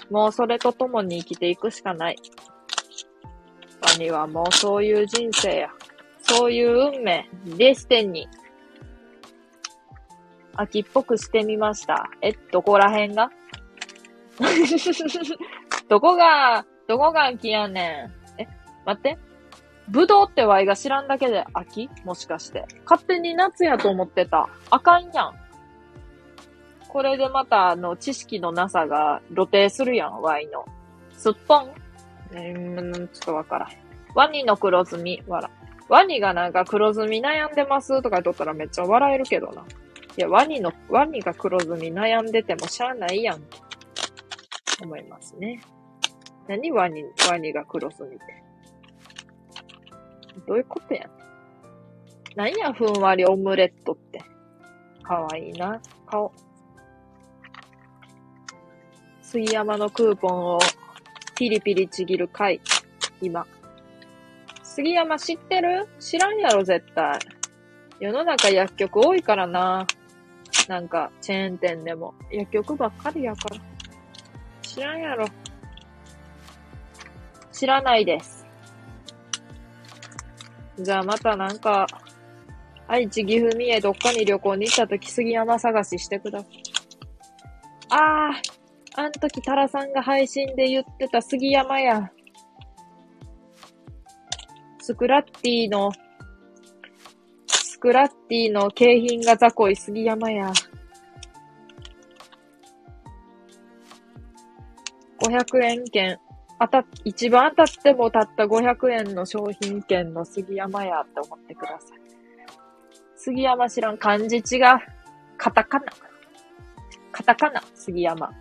もうそれと共に生きていくしかない。ワニはもうそういう人生や。そういう運命、デスティニー。秋っぽくしてみました。え、どこら辺が？どこが、どこが秋やねん。え、待って。ぶどうってワイが知らんだけで秋？もしかして。勝手に夏やと思ってた。あかんやん。これでまた、あの、知識のなさが露呈するやん、ワイの。すっぽんうん、ちょっとわからへん。ワニの黒ずみ、わら。ワニがなんか黒ずみ悩んでますとか言っとったらめっちゃ笑えるけどな。いや、ワニの、ワニが黒ずみ悩んでてもしゃあないやん。思いますね。何ワニ、ワニが黒ずみって。どういうことやん何や、ふんわりオムレットって。かわいいな、顔。杉山のクーポンをピリピリちぎる回、今。杉山知ってる？知らんやろ、絶対。世の中薬局多いからな。なんか、チェーン店でも。薬局ばっかりやから。知らんやろ。知らないです。じゃあまたなんか、愛知、岐阜、三重、どっかに旅行に行った時、杉山探ししてください。あー、あん時、タラさんが配信で言ってた杉山や。スクラッティのスクラッティの景品が雑魚い杉山や。500円券。当た、一番当たってもたった500円の商品券の杉山やって思ってください。杉山知らん。漢字違う。カタカナ。カタカナ、杉山。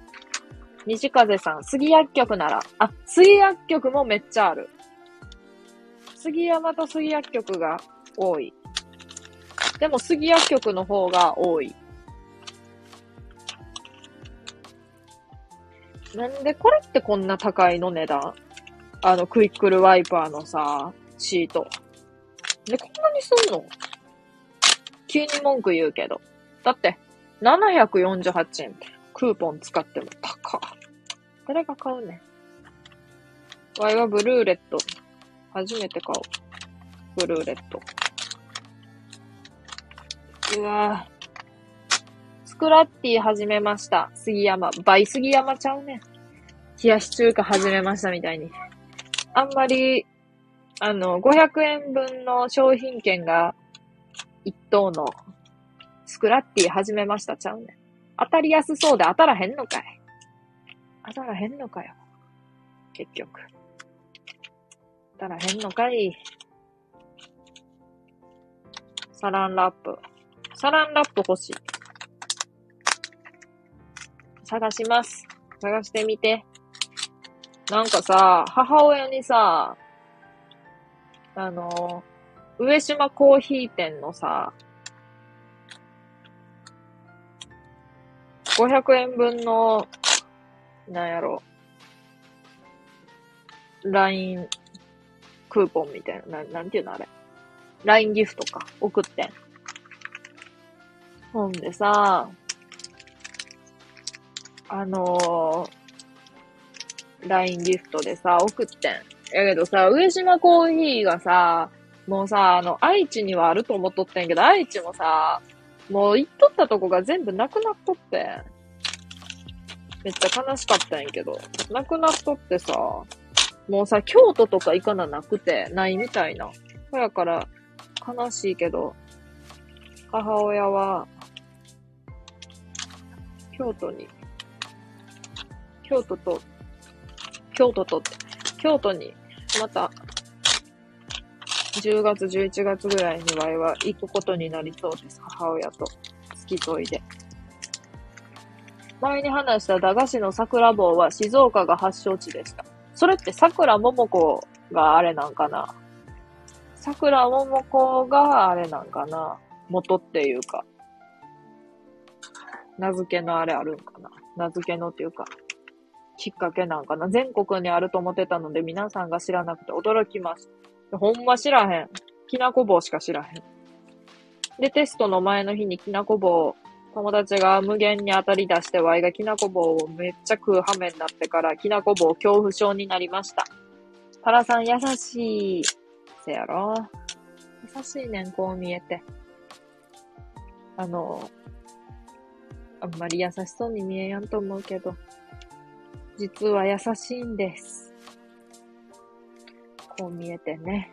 西風さん、杉薬局なら、あ、杉薬局もめっちゃある。杉山と杉薬局が多い。でも杉薬局の方が多い。なんでこれってこんな高いの値段？あの、クイックルワイパーのさ、シート。で、こんなにすんの？急に文句言うけど。だって、748円クーポン使っても高。誰が買うねん。ワイはブルーレット。初めて買う。ブルーレット。うわスクラッティ始めました。杉山。倍杉山ちゃうね。冷やし中華始めましたみたいに。あんまり、あの、500円分の商品券が一等のスクラッティ始めましたちゃうね。当たりやすそうで当たらへんのかい。当たらへんのかよ。結局。当たらへんのかい。サランラップ。サランラップ欲しい。探します。探してみて。なんかさ、母親にさ、あの、上島コーヒー店のさ、500円分の、なんやろ、LINE クーポンみたいな、ななんていうのあれ。LINE ギフトか、送ってん。ほんでさ、あのー、LINE ギフトでさ、送ってん。やけどさ、上島コーヒーがさ、もうさ、あの、愛知にはあると思っとってんけど、愛知もさ、もう行っとったとこが全部なくなっとって。めっちゃ悲しかったんやけど。なくなっとってさ、もうさ、京都とか行かななくて、ないみたいな。ほやから、悲しいけど、母親は、京都に、京都と、京都と、京都に、また、10月、11月ぐらいにわいは行くことになりそうです。母親と付き添いで。前に話した駄菓子の桜棒は静岡が発祥地でした。それって桜桃子があれなんかな？桜桃子があれなんかな？元っていうか。名付けのあれあるんかな？名付けのっていうか、きっかけなんかな？全国にあると思ってたので皆さんが知らなくて驚きます。ほんま知らへん。きなこ棒しか知らへん。で、テストの前の日にきなこ棒、友達が無限に当たり出して、ワイがきなこ棒をめっちゃ食う羽目になってから、きなこ棒恐怖症になりました。タラさん優しい。せやろ？優しいねん、こう見えて。あの、あんまり優しそうに見えやんと思うけど、実は優しいんです。こう見えてね。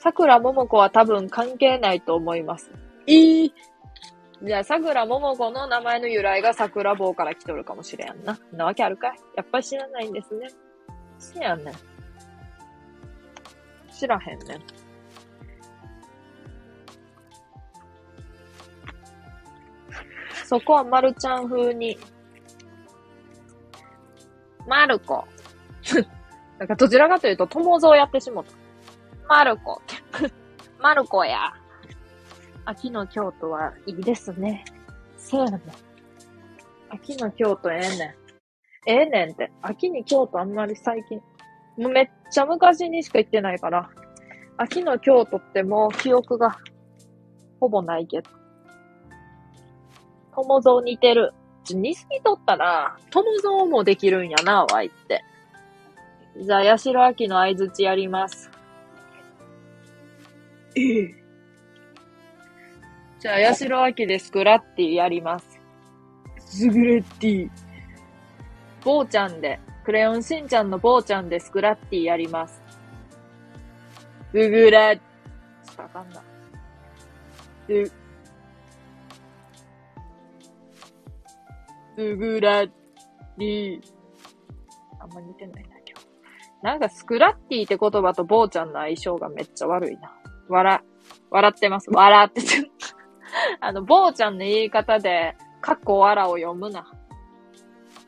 桜ももこは多分関係ないと思います。えー、じゃあ、桜ももこの名前の由来が桜棒から来とるかもしれんな。なわけあるかいやっぱり知らないんですね。せやねん。知らへんねん。そこはまるちゃん風に。まる子。なんかどちらかというと、友蔵やってしもた。まる子。まる子や。秋の京都はいいですね。そうやねん。秋の京都ええねん。ええねんって。秋に京都あんまり最近。もうめっちゃ昔にしか行ってないから。秋の京都ってもう記憶がほぼないけど。友蔵似てる。似すぎとったら、友蔵もできるんやな、わいって。じゃあ、八代秋の相づちやります。ええ。じゃあ、八代秋でスクラッティやります。スグレッティ。坊ちゃんで、クレヨンしんちゃんの坊ちゃんでスクラッティやります。ググラちょっとあかんな。グ、スグラッティ。あんま似てないな、今日。なんかスクラッティって言葉と坊ちゃんの相性がめっちゃ悪いな。笑、笑ってます。笑ってて。あの、坊ちゃんの言い方で、かっこ笑を読むな。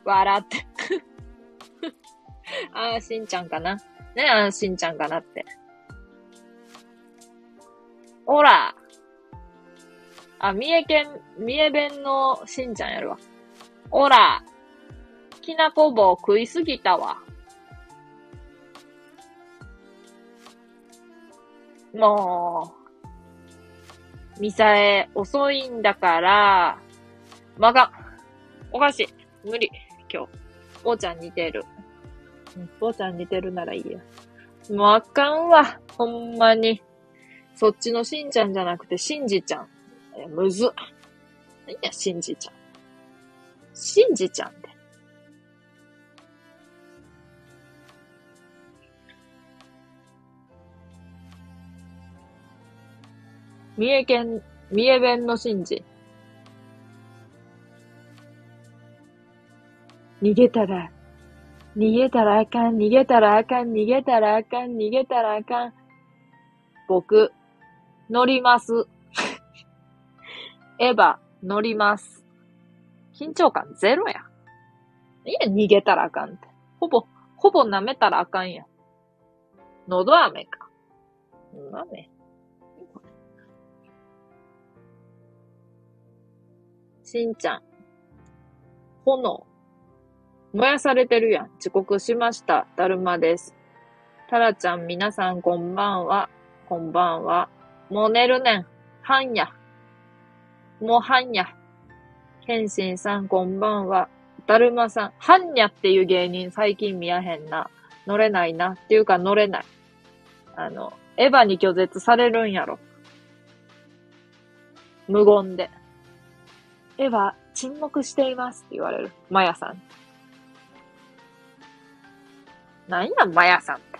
笑って。ああ、しんちゃんかな。ねああ、しんちゃんかなって。ほら。あ、三重県、三重弁のしんちゃんやるわ。ほら。きなこ棒食いすぎたわ。もう、ミサエ遅いんだから、まが、おかしい。無理。今日。坊ちゃん似てる。坊ちゃん似てるならいいや。もうあかんわ。ほんまに。そっちのしんちゃんじゃなくて、しんじちゃん。え、むず。何や、しんじちゃん。しんじちゃうんって。三重県、三重弁の神事。逃げたら、逃げたらあかん、逃げたらあかん、逃げたらあかん、逃げたらあかん。僕、乗ります。エヴァ、乗ります。緊張感ゼロや。いや、逃げたらあかんって。ほぼ、ほぼ舐めたらあかんやん。のど飴か。のど飴しんちゃん。炎。燃やされてるやん。遅刻しました。だるまです。タラちゃん、皆さんこんばんは。こんばんは。もう寝るねん。はんや。もうはんにゃ。謙信さん、こんばんは。だるまさん、はんにゃっていう芸人最近見やへんな。乗れないな。っていうか乗れない。あの、エヴァに拒絶されるんやろ。無言で。エヴァ、沈黙していますって言われる。マヤさん。なんや、マヤさんって。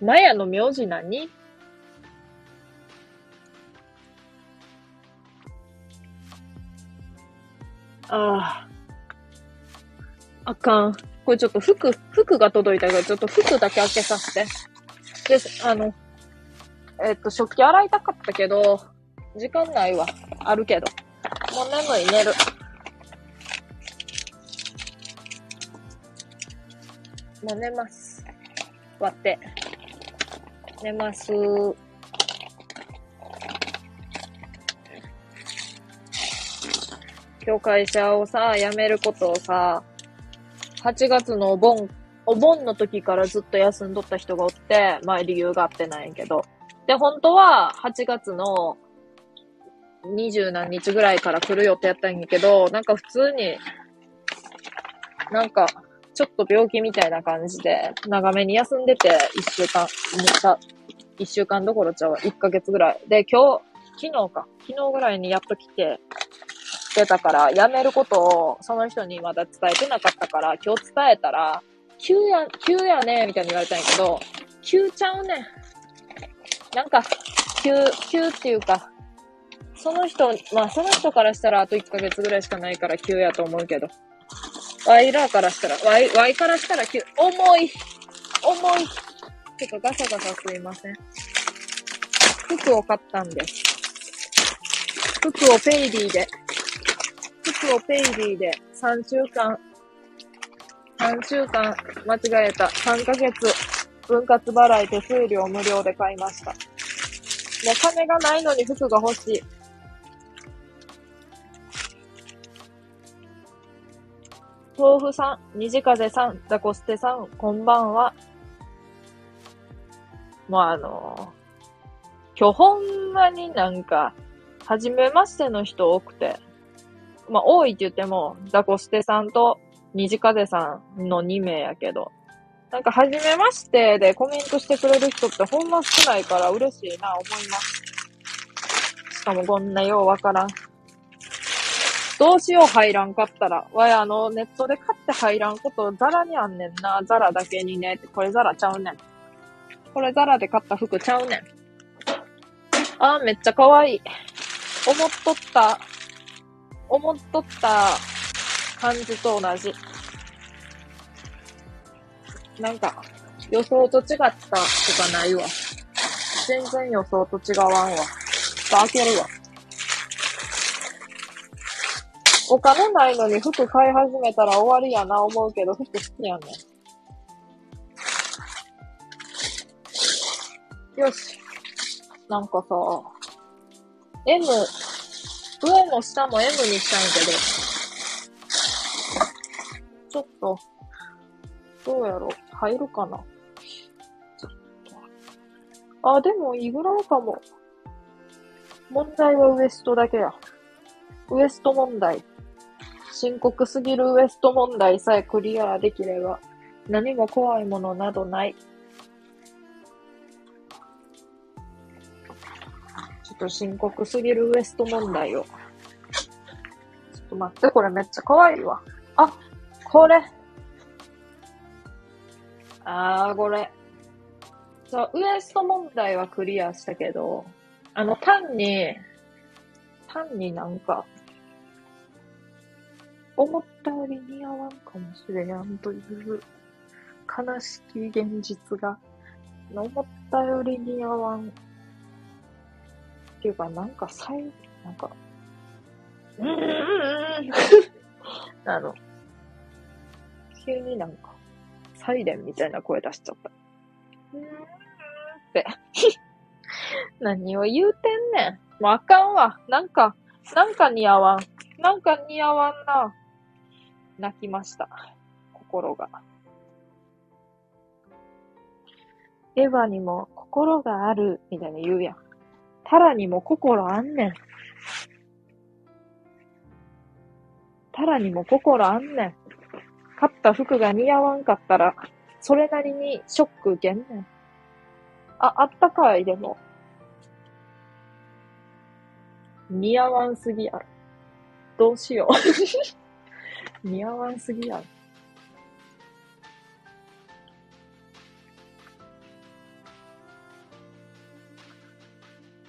マヤの名字何ああ。あかん。これちょっと服、服が届いたから、ちょっと服だけ開けさせて。で、あの、えっと、食器洗いたかったけど、時間ないわ。あるけど。もう眠い、寝る。もう寝ます。割って。寝ます。今日会社をさ、辞めることをさ、8月のお盆、お盆の時からずっと休んどった人がおって、まあ理由があってないんやけど。で、本当は8月の20何日ぐらいから来る予定やったんやけど、なんか普通に、なんか、ちょっと病気みたいな感じで、長めに休んでて、1週間、めっちゃ、1週間どころちゃうわ、1ヶ月ぐらい。で、今日、昨日か、昨日ぐらいにやっと来て、出たから、辞めることをその人にまだ伝えてなかったから、今日伝えたら、急や、急やねみたいに言われたんやけど、急ちゃうねんなんか、急、急っていうか、その人、まあその人からしたらあと1ヶ月ぐらいしかないから急やと思うけど、ワイらからしたら、ワイ、ワイからしたら急、重い、重い。ちょっとガサガサすいません。服を買ったんです。服をペイリーで服をペイリーで3週間、3週間間違えた。3ヶ月分割払い手数料無料で買いました。もう金がないのに服が欲しい。豆腐さん、虹風さん、ザコステさん、こんばんは。もうあのー、今日ほんまになんか、はじめましての人多くて、まあ、多いって言っても、ザコステさんと虹風さんの2名やけど、なんか、はじめましてでコメントしてくれる人ってほんま少ないから嬉しいな、思います。しかもこんなようわからん。どうしよう入らんかったら。わい、あの、ネットで買って入らんことザラにあんねんな。ザラだけにね。これザラちゃうねん。これザラで買った服ちゃうねん。あー、めっちゃ可愛い。思っとった。思っとった感じと同じ。なんか、予想と違ったとかないわ。全然予想と違わんわ。ちょっと開けるわ。お金ないのに服買い始めたら終わりやな思うけど、服好きやねん。よし。なんかさ、M、上も下も M にしたんけど、ちょっと、どうやろう入るかな。あ、でもいいぐらいかも。問題はウエストだけや。ウエスト問題。深刻すぎるウエスト問題さえクリアできれば、何も怖いものなどない。と深刻すぎるウエスト問題を。ちょっと待って、これめっちゃ可愛いわ。あ、これ。あー、これ。そう、ウエスト問題はクリアしたけど、あの、単に、単になんか、思ったより似合わんかもしれんという悲しき現実が、思ったより似合わん。っていうか、なんか、さい、なんか、うーん、あの、急になんか、サイレンみたいな声出しちゃった。うーんって。何を言うてんねん。もうあかんわ。なんか、なんか似合わん。なんか似合わんな。泣きました。心が。エヴァにも心がある、みたいな言うやん。タラにも心あんねん。タラにも心あんねん。買った服が似合わんかったら、それなりにショック受けんねん。あ、あったかい、でも。似合わんすぎやろ。どうしよう。似合わんすぎやろ。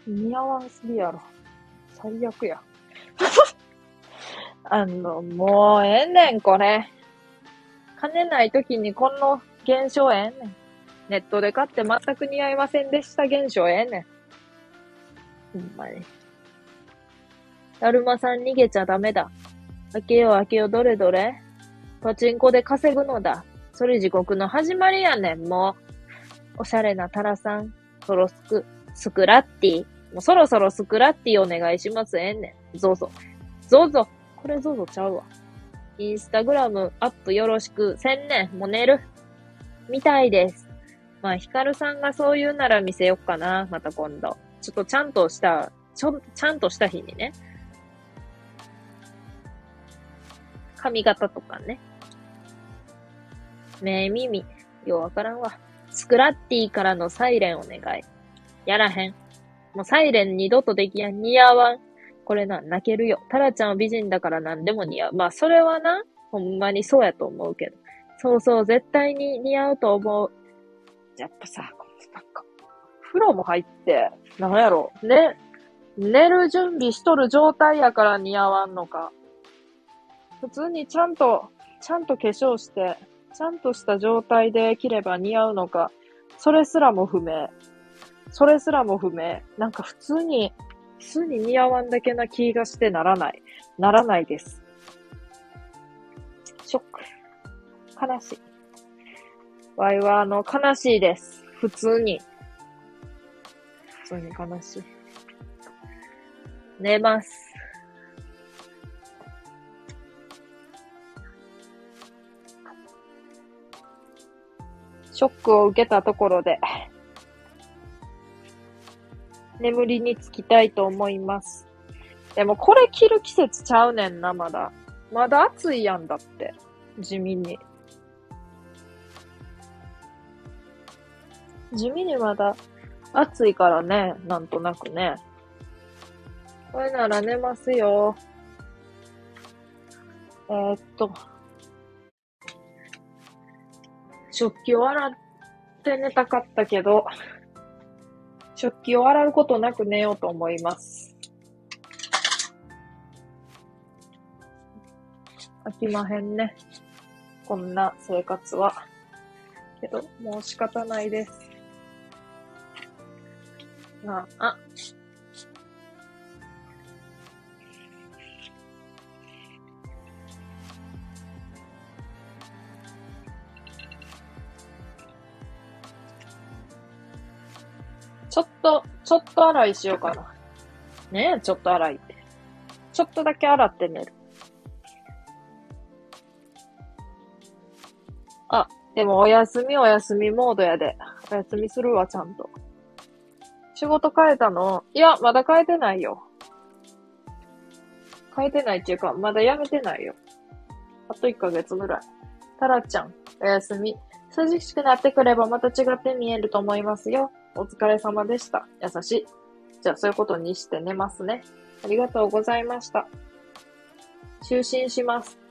似合わんすぎやろ。最悪や。あの、もうええねん、これ。金ない時にこの現象ええねん。ネットで買って全く似合いませんでした現象ええねん。ほんまに。だるまさん逃げちゃダメだ。開けよう開けようどれどれパチンコで稼ぐのだ。それ地獄の始まりやねん、もう。おしゃれなタラさん、ソロスク、スクラッティ。もうそろそろスクラッティお願いします。ええねん。ゾゾ。ゾゾ。これゾゾちゃうわ。インスタグラムアップよろしく。千年。もう寝る。みたいです。まあ、ヒカルさんがそう言うなら見せよっかな。また今度。ちょっとちゃんとした、ちょ、ちゃんとした日にね。髪型とかね。目、耳。ようわからんわ。スクラッティからのサイレンお願い。やらへん。もうサイレン二度とできやん。似合わん。これな、泣けるよ。タラちゃんは美人だから何でも似合う。まあ、それはな、ほんまにそうやと思うけど。そうそう、絶対に似合うと思う。やっぱさ、なんか、風呂も入って、なんやろ、ね、寝る準備しとる状態やから似合わんのか。普通にちゃんと、ちゃんと化粧して、ちゃんとした状態で着れば似合うのか、それすらも不明。それすらも不明。なんか普通に、普通に似合わんだけな気がしてならない。ならないです。ショック。悲しい。ワイはあの、悲しいです。普通に。普通に悲しい。寝ます。ショックを受けたところで、眠りにつきたいと思います。でもこれ着る季節ちゃうねんな、まだ。まだ暑いやんだって。地味に。地味にまだ暑いからね、なんとなくね。これなら寝ますよ。えー、っと。食器を洗って寝たかったけど、食器を洗うことなく寝ようと思います。飽きまへんね。こんな生活は。けど、もう仕方ないです。まあ、あ。と、ちょっと洗いしようかな。ねえ、ちょっと洗いって。ちょっとだけ洗って寝る。あ、でもお休みお休みモードやで。お休みするわ、ちゃんと。仕事変えたの？いや、まだ変えてないよ。変えてないっていうか、まだ辞めてないよ。あと1ヶ月ぐらい。タラちゃん、おやすみ。涼しくなってくればまた違って見えると思いますよ。お疲れ様でした。優しい。じゃあそういうことにして寝ますね。ありがとうございました。就寝します。